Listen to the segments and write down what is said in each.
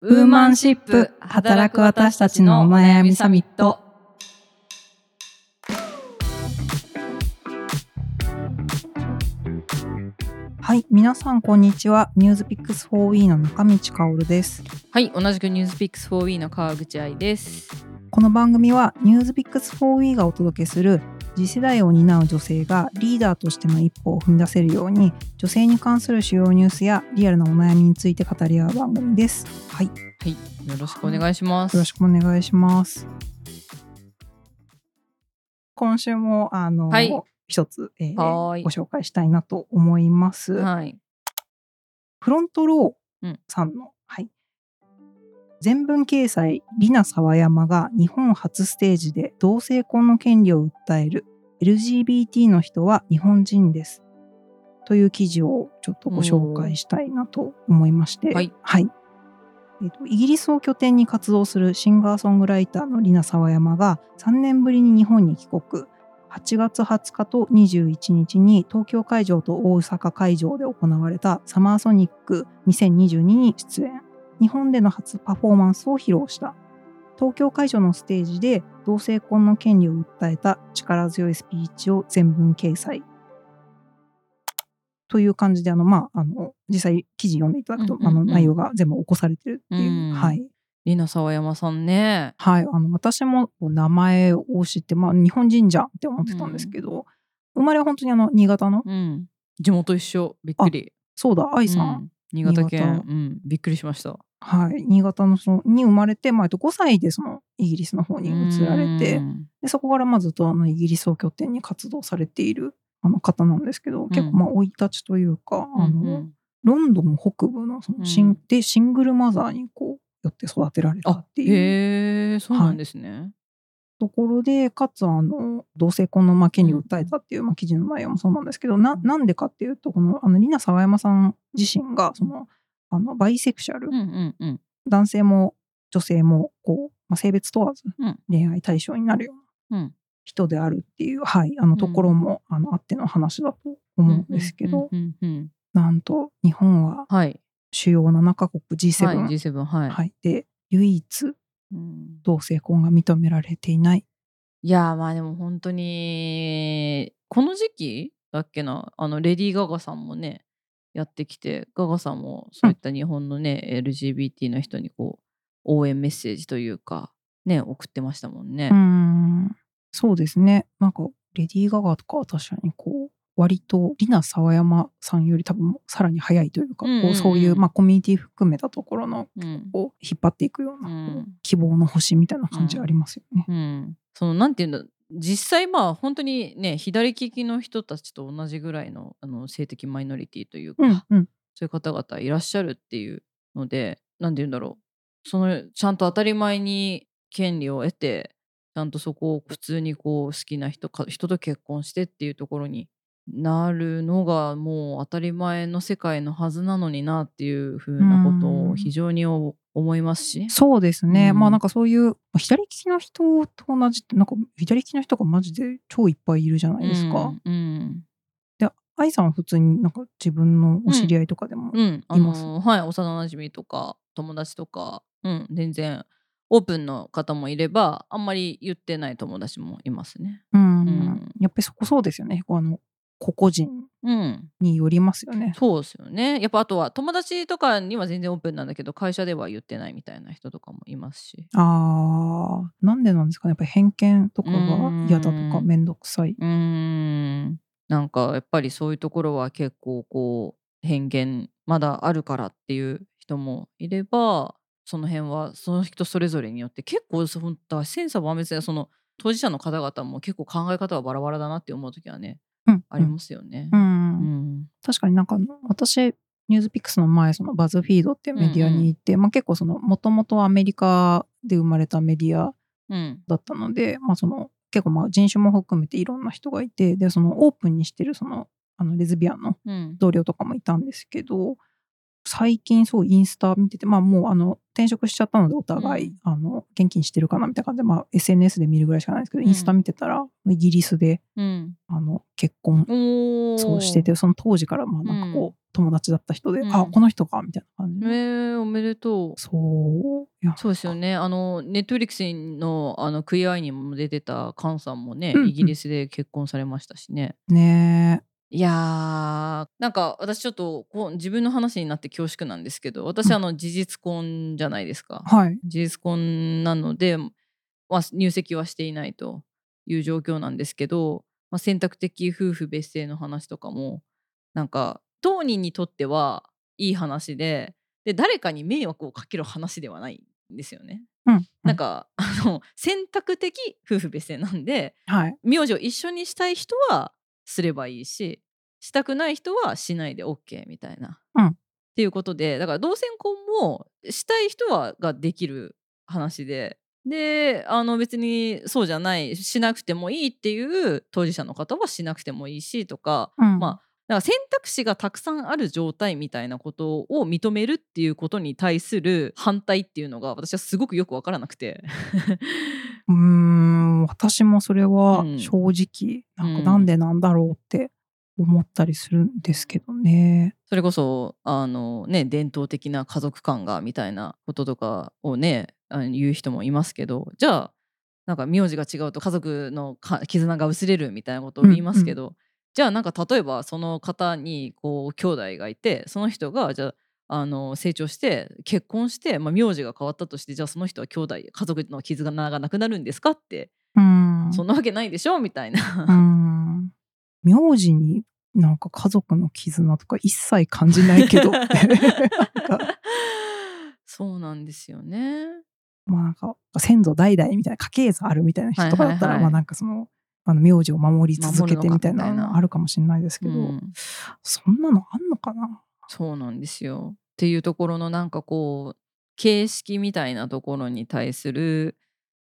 ウーマンシップ働く私たちのお悩みサミット。はい、皆さんこんにちは。ニュースピックス 4E の中道香です。はい、同じくニュースピックス 4E の川口愛です。この番組はニュースピックス 4E がお届けする次世代を担う女性がリーダーとしての一歩を踏み出せるように女性に関する主要ニュースやリアルなお悩みについて語り合う番組です。はい、よはい、よろしくお願いします。ろしくお願いします。今週もあの、はい一つ、えーはーいご紹介したいなと思います。はい。フロントロうんーさんの、はい。全文掲載、リナ沢山が日本初ステージで同性婚の権利を訴える LGBT の人は日本人です。という記事をちょっとご紹介したいなと思いまして、はいえっとイギリスを拠点に活動するシンガーソングライターのリナ沢山が3年ぶりに日本に帰国。8月20日と21日に東京会場と大阪会場で行われたサマーソニック2022に出演日本での初パフォーマンスを披露した東京会場のステージで同性婚の権利を訴えた力強いスピーチを全文掲載という感じであの、まあ、あの実際記事読んでいただくと、うんうんうんあの内容が全部起こされてるっていう、うんはい、りな沢山さんね。はい、あの私も名前を知って、まあ、日本人じゃんって思ってたんですけど、生まれは本当にあの新潟の？うん。地元一緒。びっくり。そうだ愛さん、うん新潟県。うん。びっくりしました。はい、新潟のそのに生まれて、まあ、えっと5歳でそのイギリスの方に移られてうん。でそこからまあずっとあのイギリスを拠点に活動されているあの方なんですけど、結構まあ生い立ちというか、あのうん。ロンドン北部のそのシン、うんでシングルマザーにこうよって育てられたあっていう。へえ、そうなんですね。ところで、かつあの同性婚のまあ権利を訴えたっていう、まあ、記事の内容もそうなんですけどななんでかっていうとこのあのリナ沢山さん自身がそのあのバイセクシャル、うんうんうん。男性も女性もこう、まあ、性別問わずうん恋愛対象になるようなうん。人であるっていう、はい、あのところも、あのあっての話だと思うんですけど、うんうんうんうんなんと日本ははい。主要7カ国 G7、はい。G7。はい。はい、で唯一うん同性婚が認められていない。いやーまあでも本当にこの時期だっけな？あのレディー・ガガさんもねやってきてガガさんもそういった日本のね、LGBT の人にこう応援メッセージというかね送ってましたもんね。うー。ん。そうですね。なんか、レディー・ガガとかは確かにこう、割と、リナ・沢山さんより多分さらに早いというか、うんうんうん。こうそういう、まあ、コミュニティ含めたところの、うん。こう、引っ張っていくような、うん。こう希望の星みたいな感じありますよね。うん、そのなんていうんだ実際まあ本当にね左利きの人たちと同じぐらいのあの性的マイノリティというか、うん、うん、そういう方々いらっしゃるっていうので、なんて言うんだろう。その、ちゃんと当たり前に権利を得て、ちゃんとそこを普通にこう好きな人か、人と結婚してっていうところになるのがもう当たり前の世界のはずなのになっていうふうなことうんを非常にお思いますし。そうですね。うんまあなんかそういう、まあ左利きの人と同じって、なんか左利きの人がマジで超いっぱいいるじゃないですか。うん。うん。で、愛さんは普通になんか自分のお知り合いとかでも、います？のはい、幼馴染とか友達とか、うん、全然オープンの方もいれば、あんまり言ってない友達もいますね。うんうんやっぱりそこそうですよね。あの個々人うん、によりますよね。そうですよね。やっぱあとは友達とかには全然オープンなんだけど、会社では言ってないみたいな人とかもいますし。ああ、なんでなんですかね。やっぱり偏見とかが嫌だとかうんめんどくさい。うーん、なんかやっぱりそういうところは結構こう偏見まだあるからっていう人もいれば、その辺はその人それぞれによって結構そ本当は千差万別でその当事者の方々も結構考え方はバラバラだなって思う時はね、うん、ありますよねう。ん。ううんん。確かになんか私、ニュースピックスの前、そのバズフィードっていうメディアに行って、まあ結構その、もともとアメリカで生まれたメディアうん。だったので、まあその、結構まあ人種も含めていろんな人がいて、で、そのオープンにしてるその、あのレズビアンのうん。同僚とかもいたんですけど、最近そうインスタ見ててまあもうあの転職しちゃったのでお互い、うん。あの元気にしてるかなみたいな感じで、まあ、SNS で見るぐらいしかないんですけど、うん。インスタ見てたらイギリスでうん。あの結婚そうしててその当時からまあなんかこう、うん。友達だった人で、うん。あこの人かみたいな感じえで、ー、おめでとう。そうそうですよね。あのネットフリックスのあのクイアアイにも出てたカンさんもね、イギリスで結婚されましたしね。ねいやーなんか私ちょっとこう自分の話になって恐縮なんですけど私、うん。あの事実婚じゃないですか。えはい。事実婚なので、まあ、入籍はしていないという状況なんですけど、まあ、選択的夫婦別姓の話とかもなんか当人にとってはいい話でで誰かに迷惑をかける話ではないんですよね。うんなん。かあの選択的夫婦別姓なんではい。名字を一緒にしたい人はすればいいししたくない人はしないで OK みたいな。うんっていうことでだから同性婚もしたい人はができる話でであの別にそうじゃないしなくてもいいっていう当事者の方はしなくてもいいしとかうんまあだから選択肢がたくさんある状態みたいなことを認めるっていうことに対する反対っていうのが私はすごくよく分からなくて。うーん私もそれはうん。正直、なんうん。かなんでなんだろうって思ったりするんですけどね。それこそあのね伝統的な家族観がみたいなこととかをね言う人もいますけどじゃあなんか名字が違うと家族のか絆が薄れるみたいなことを言いますけど、じゃあなんか例えばその方にこう兄弟がいてその人がじゃああの成長して結婚して、まあ、名字が変わったとしてじゃあその人は兄弟家族の絆がなくなるんですかって、うんそんなわけないでしょみたいな。うん名字になんか家族の絆とか一切感じないけど そうなんですよね。まあなんか先祖代々みたいな家系図あるみたいな人とかだったら、はいはいはいまあなんかそのあの名字を守り続けてみたいなのあるかもしれないですけど、うんそんなのあんのかな？そうなんですよ。っていうところのなんかこう形式みたいなところに対する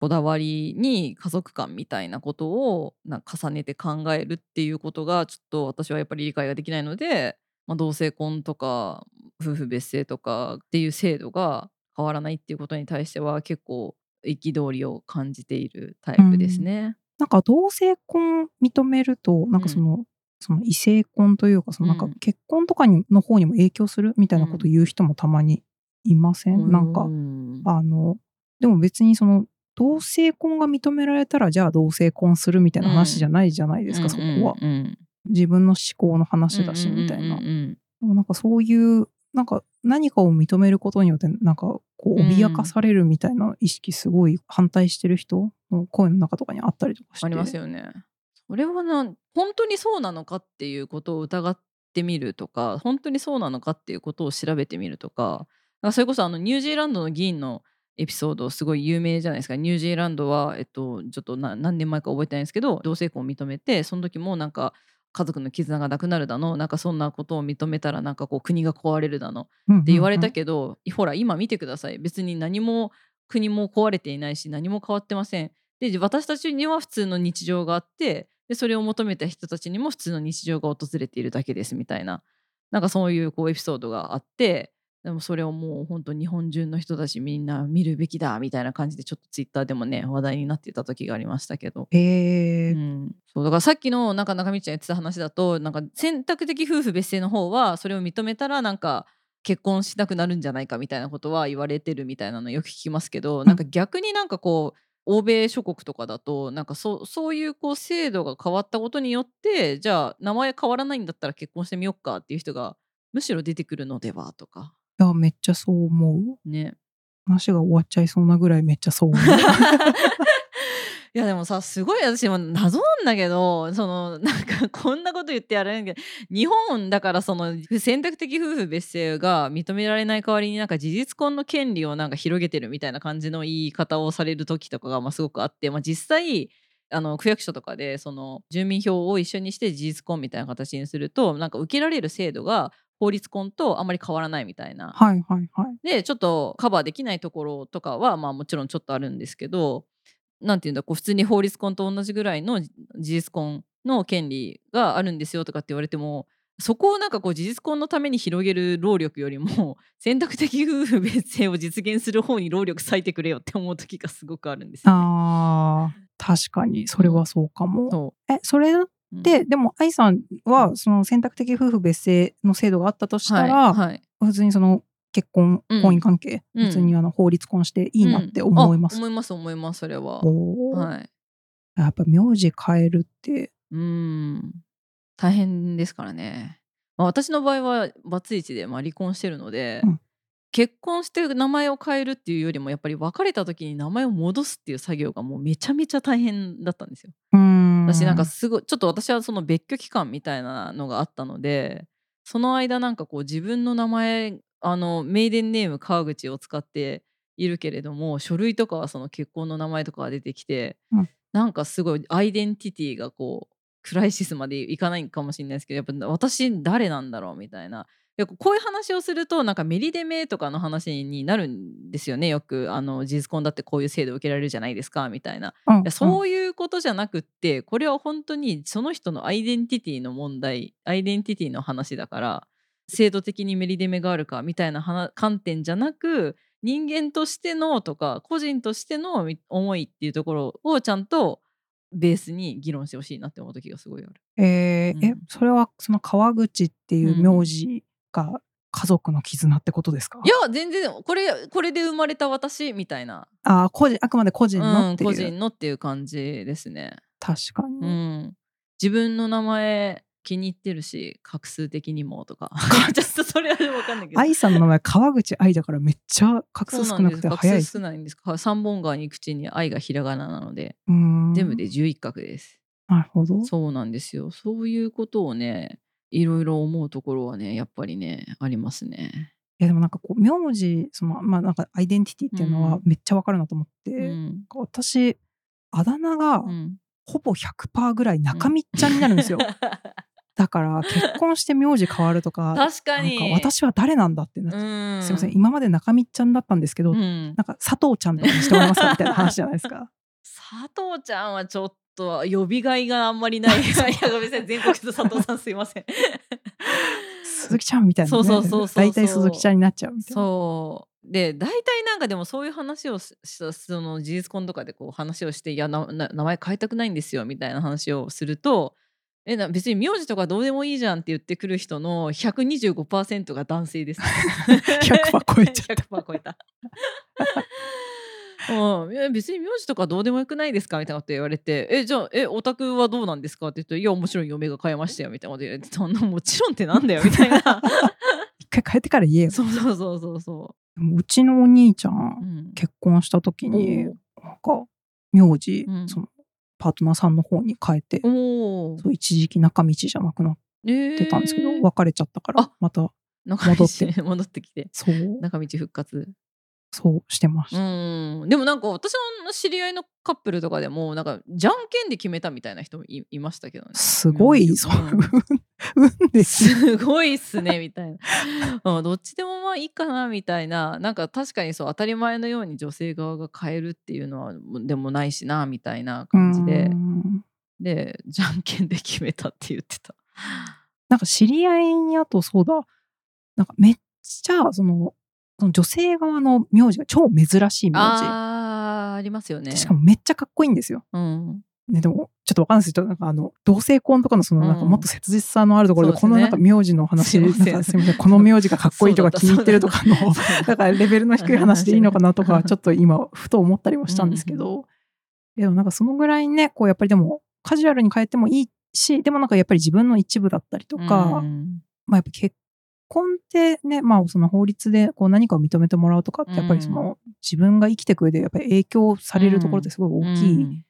こだわりに家族観みたいなことをな重ねて考えるっていうことがちょっと私はやっぱり理解ができないので、まあ、同性婚とか夫婦別姓とかっていう制度が変わらないっていうことに対しては結構憤りを感じているタイプですね。なんか同性婚認めるとなんかその、その異性婚というかそのなんかうん。結婚とかにの方にも影響するみたいなことを言う人もたまにいません、なんかうんあのでも別にその同性婚が認められたらじゃあ同性婚するみたいな話じゃないじゃないですか、そこはうんうん。自分の思考の話だしみたいな、うんうんうん。でもなんかそういうなんか何かを認めることによってなんかこう脅かされるみたいな意識すごい反対してる人の声の中とかにあったりとかしてありますよね。それはな本当にそうなのかっていうことを疑ってみるとか本当にそうなのかっていうことを調べてみるとかそれこそあのニュージーランドの議員のエピソードすごい有名じゃないですかニュージーランドは、えっと、ちょっと何年前か覚えてないんですけど同性婚を認めてその時もなんか家族の絆がなくなるだのなんかそんなことを認めたらなんかこう国が壊れるだのって言われたけど、ほら今見てください。別に何も国も壊れていないし何も変わってません。で私たちには普通の日常があってでそれを求めた人たちにも普通の日常が訪れているだけですみたいな。なんかそういうこうエピソードがあってでもそれをもう本当日本中の人たちみんな見るべきだみたいな感じでちょっとツイッターでもね話題になっていた時がありましたけど。え。ーうん、そうだからさっきのなんか中道ちゃん言ってた話だとなんか選択的夫婦別姓の方はそれを認めたらなんか結婚しなくなるんじゃないかみたいなことは言われてるみたいなのよく聞きますけど、なんか逆になんかこう欧米諸国とかだとなんかそそういうこう制度が変わったことによってじゃあ名前変わらないんだったら結婚してみよっかっていう人がむしろ出てくるのではとか。いやめっちゃそう思うね。話が終わっちゃいそうなぐらいめっちゃそう思う いやでもさすごい私も謎なんだけどそのなんかこんなこと言ってやれんけど日本だからその選択的夫婦別姓が認められない代わりになんか事実婚の権利をなんか広げてるみたいな感じの言い方をされる時とかがまあすごくあって、まあ、実際あの区役所とかでその住民票を一緒にして事実婚みたいな形にするとなんか受けられる制度が法律婚とあんまり変わらないみたいなはいはいはいでちょっとカバーできないところとかはまあもちろんちょっとあるんですけどなんていうんだこう普通に法律婚と同じぐらいの事実婚の権利があるんですよとかって言われてもそこをなんかこう事実婚のために広げる労力よりも 選択的夫婦別姓を実現する方に労力割いてくれよって思う時がすごくあるんですよ、ね。あー確かにそれはそうかも。そえそれっううん。てでも愛さんはその選択的夫婦別姓の制度があったとしたら、はいはい。普通にその結婚うん。婚姻関係、うん。普通にあの法律婚していいなって思います。うんあ思います思いますそれは。はい。やっぱ名字変えるって。うん。大変ですからね。まあ、私の場合はバツイチでまあ離婚してるので、うん。結婚して名前を変えるっていうよりもやっぱり別れた時に名前を戻すっていう作業がもうめちゃめちゃ大変だったんですよ。うーん私なんかすごいちょっと私はその別居期間みたいなのがあったのでその間なんかこう自分の名前あのメイデンネーム川口を使っているけれども書類とかはその結婚の名前とかが出てきて、うんなんかすごいアイデンティティがこうクライシスまでいかないかもしれないですけどやっぱ私誰なんだろうみたいな。でこういう話をするとなんかメリデメとかの話になるんですよね。よくあの事実婚だってこういう制度を受けられるじゃないですかみたいな。うんいやそういうことじゃなくってこれは本当にその人のアイデンティティの問題アイデンティティの話だから制度的にメリデメがあるかみたいな話観点じゃなく人間としてのとか個人としてのみ思いっていうところをちゃんとベースに議論してほしいなって思う時がすごいある。えーえうん。それはその川口っていう名字が家族の絆ってことですか、いや全然これこれで生まれた私みたいな、あー個人あくまで個人のうん、っていう、個人のっていう感じですね。確かに、うん、自分の名前気に入ってるし画数的にもとか。ちょっとそれは分かんないけど。愛さんの名前川口愛だからめっちゃ画数少なくて画早い。数少ないんです。か三本川に口に愛がひらがななので全部で11画です、なるほど。そうなんですよ。そういうことをねいろいろ思うところはねやっぱりねありますね。いやでもなんかこう名字そのまあなんかアイデンティティっていうのはうん。めっちゃわかるなと思って、うん、私あだ名がうん、ほぼ100%ぐらい中身っちゃんになるんですよ、だから結婚して名字変わるとか確かに。私は誰なんだってなっちゃう。うん。すいません今まで中身っちゃんだったんですけど、うん、なんか佐藤ちゃんとかにしてもらえますかみたいな話じゃないですか。佐藤ちゃんはちょっと呼びがいがあんまりない。いやごめんなさい。全国の佐藤さんすいません。鈴木ちゃんみたいな、ね、そうそうそうそうそう。大体鈴木ちゃんになっちゃうみたいなそう。で大体なんかでもそういう話をししたその事実婚とかでこう話をして「いや名前変えたくないんですよ」みたいな話をすると「えな別に名字とかどうでもいいじゃん」って言ってくる人の125%が男性です、100%超えちゃった。100%超えた。うん、別に名字とかどうでもよくないですか？みたいなこと言われて「えじゃあえオタクはどうなんですか?」って言って「いやもちろん嫁が変えましたよ」みたいなこと言われて「そんなもちろんってなんだよ」みたいな。一回変えてから言えよ。そうそうそうそうそでもうちのお兄ちゃん、う、うん、結婚した時になんか名字、うん。そのパートナーさんの方に変えてそう一時期中道じゃなくなっえてたんですけど、ー。別れちゃったからあまた戻って。戻ってきてそう。中道復活そうしてましうた、ん。でもなんか私の知り合いのカップルとかでもなんかじゃんけんで決めたみたいな人もいいましたけどね。すごい、うんそう。運です。ごいっすねみたいな、うん、どっちでもまあいいかなみたいな。なんか確かにそう当たり前のように女性側が変えるっていうのはでもないしなみたいな感じで。うん。でじゃんけんで決めたって言ってた。なんか知り合いにあとそうだ。なんかめっちゃそのその女性側の名字が超珍しい名あーありますよね。字しかもめっちゃかっこいいんですよ。うん。ね、でもちょっとわかんないですけどなんかあの同性婚とかのそのなんかうんもっと切実さのあるところで、そうですね。このなんか名字の話すいませんなんかすみませんこの名字がかっこいいとか気に入ってるとかのだからレベルの低い話でいいのかなとかちょっと今ふと思ったりもしたんですけど、でもなんかそのぐらいねこうやっぱりでもカジュアルに変えてもいいしでもなんかやっぱり自分の一部だったりとか、うん。まあやっぱ結婚ってね、まあその法律でこう何かを認めてもらうとかって、やっぱりその自分が生きていく上でやっぱり影響されるところってすごい大きいん。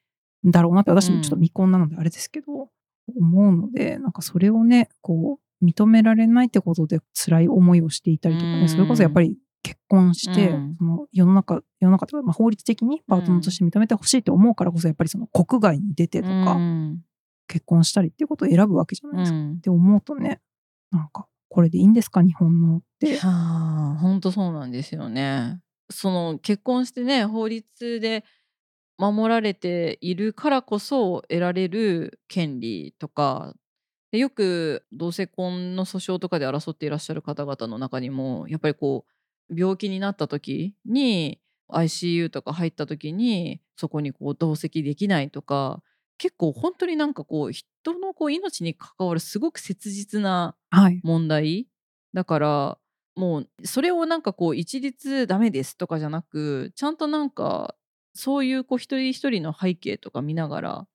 だろうなって、私もちょっと未婚なのであれですけど、思うので、なんかそれをね、こう認められないってことで辛い思いをしていたりとかね、うん。それこそやっぱり結婚して、うん。その世の中、世の中とか、まあ、法律的にパートナーとして認めてほしいって思うからこそ、やっぱりその国外に出てとか、うん。結婚したりっていうことを選ぶわけじゃないですか。うん。って思うとね、なんか、これでいいんですか、日本のって。本当そうなんですよね。その結婚してね法律で守られているからこそ得られる権利とかでよく同性婚の訴訟とかで争っていらっしゃる方々の中にもやっぱりこう病気になった時に ICU とか入った時にそこにこう同席できないとか結構本当になんかこう人のこう命に関わるすごく切実なはい。問題だからもうそれをなんかこう一律ダメですとかじゃなくちゃんとなんかそういうこう一人一人の背景とか見ながら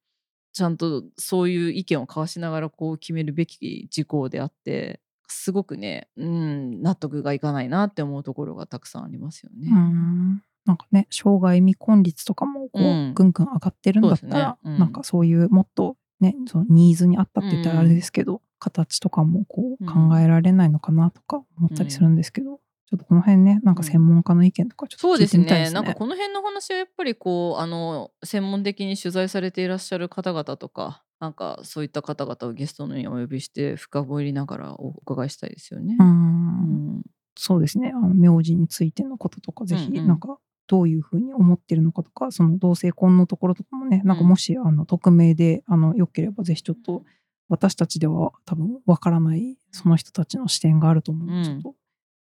ちゃんとそういう意見を交わしながらこう決めるべき事項であってすごくね、うん、納得がいかないなって思うところがたくさんありますよね。うーんなんかね障害未婚率とかもこう、うん。ぐんぐん上がってるんだったら、ね。うん。なんかそういうもっとねそのニーズに合ったって言ったらあれですけど、形とかもこううん考えられないのかなとか思ったりするんですけど、ちょっとこの辺ねなんか専門家の意見とかちょっと聞いそうですね。てみたいですね。なんかこの辺の話はやっぱりこうあの専門的に取材されていらっしゃる方々とかなんかそういった方々をゲストにお呼びして深掘りながらお伺いしたいですよね。うん。ん。そうですね。あの名字についてのこととかぜひなんかどういうふうに思ってるのかとかその同性婚のところとかもねなんかうんもしあの匿名であのよければぜひちょっと私たちでは多分わからないその人たちの視点があると思うので、うん。ちょっと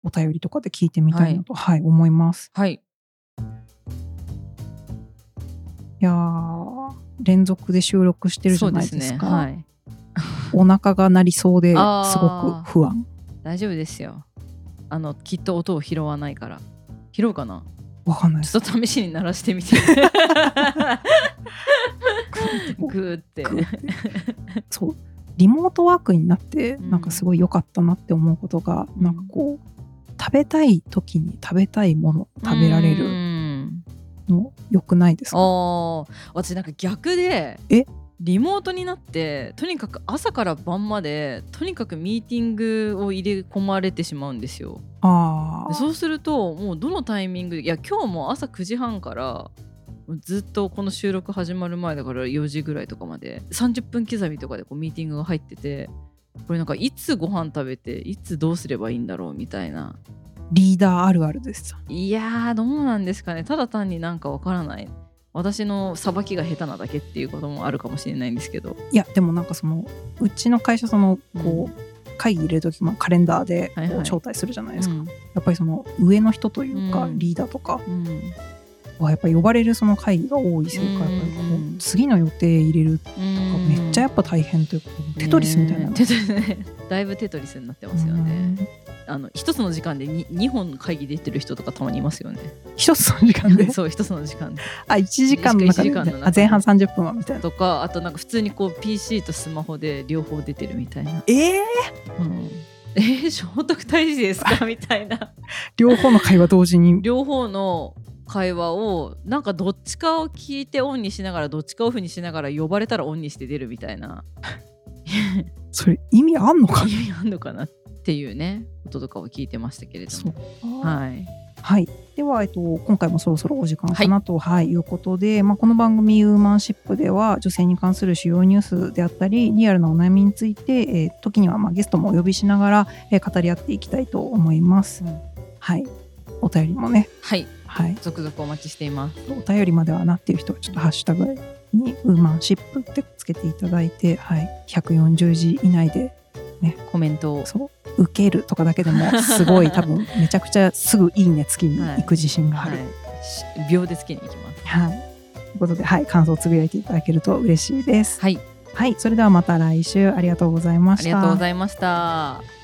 お便りとかで聞いてみたいなと、はい。思います。はい。いやー連続で収録してるじゃないですか。はい。お腹が鳴りそうですあごーく不安。大丈夫ですよ。あのきっと音を拾わないから。拾うかな？わかんない。ちょっと試しに鳴らしてみて。グーって。そう。リモートワークになってうん。なんかすごい良かったなって思うことが、うんなんかこう食べたい時に食べたいもの食べられうるんの良くないですか？私なんか逆でえ？リモートになってとにかく朝から晩までとにかくミーティングを入れ込まれてしまうんですよ。そうするともうどのタイミングでいや今日も朝9時半からずっとこの収録始まる前だから4時ぐらいとかまで30分刻みとかでこうミーティングが入っててこれなんかいつご飯食べていつどうすればいいんだろうみたいな。リーダーあるあるです。いやーどうなんですかね。ただ単になんかわからない私のさばきが下手なだけっていうこともあるかもしれないんですけど。いやでもなんかそのうちの会社そのこう、会議入れる時もカレンダーでこうはい。はい招待するじゃないですか、うん。やっぱりその上の人というか、うん。リーダーとかうん。はやっぱり呼ばれるその会議が多いせいか、うん。やっぱりこう次の予定入れるとかうん。めっちゃやっぱ大変というか、テトリスみたいな、ね。だいぶテトリスになってますよねあの一つの時間で 2, 2本会議出てる人とかたまにいますよね。一つの時間で？そう一つの時間で。あ1時間の中で？一時間の中で。あ前半30分はみたいな。とかあとなんか普通にこう PC とスマホで両方出てるみたいな、えー、うん、えー、聖徳太子ですか？みたいな。両方の会話同時に？両方の会話をなんかどっちかを聞いてオンにしながらどっちかオフにしながら呼ばれたらオンにして出るみたいな。それ意味あんのかな？意味あんのかな？っていうねこととかを聞いてましたけれども。かはい。はい、では、えっと、今回もそろそろお時間かなと、はい。いうことで、まあ、この番組「ウーマンシップ」では女性に関する主要ニュースであったりリアルなお悩みについて、えー時にはまあゲストもお呼びしながら、えー語り合っていきたいと思います。うん。はい、お便りもね、はい。はい、続々お待ちしています。お便りまではなっていう人はちょっとハッシュタグに「ウーマンシップ」ってつけていただいて、はい、140字以内でコメントを。そう。受けるとかだけでもすごい多分 めちゃくちゃすぐ「いいね」つきに行く自信がある。はい。し秒でつけに行きます。はい。ということで、はい、感想をつぶやいていただけると嬉しいです。はい。はい、それではまた来週ありがとうございました。ありがとうございました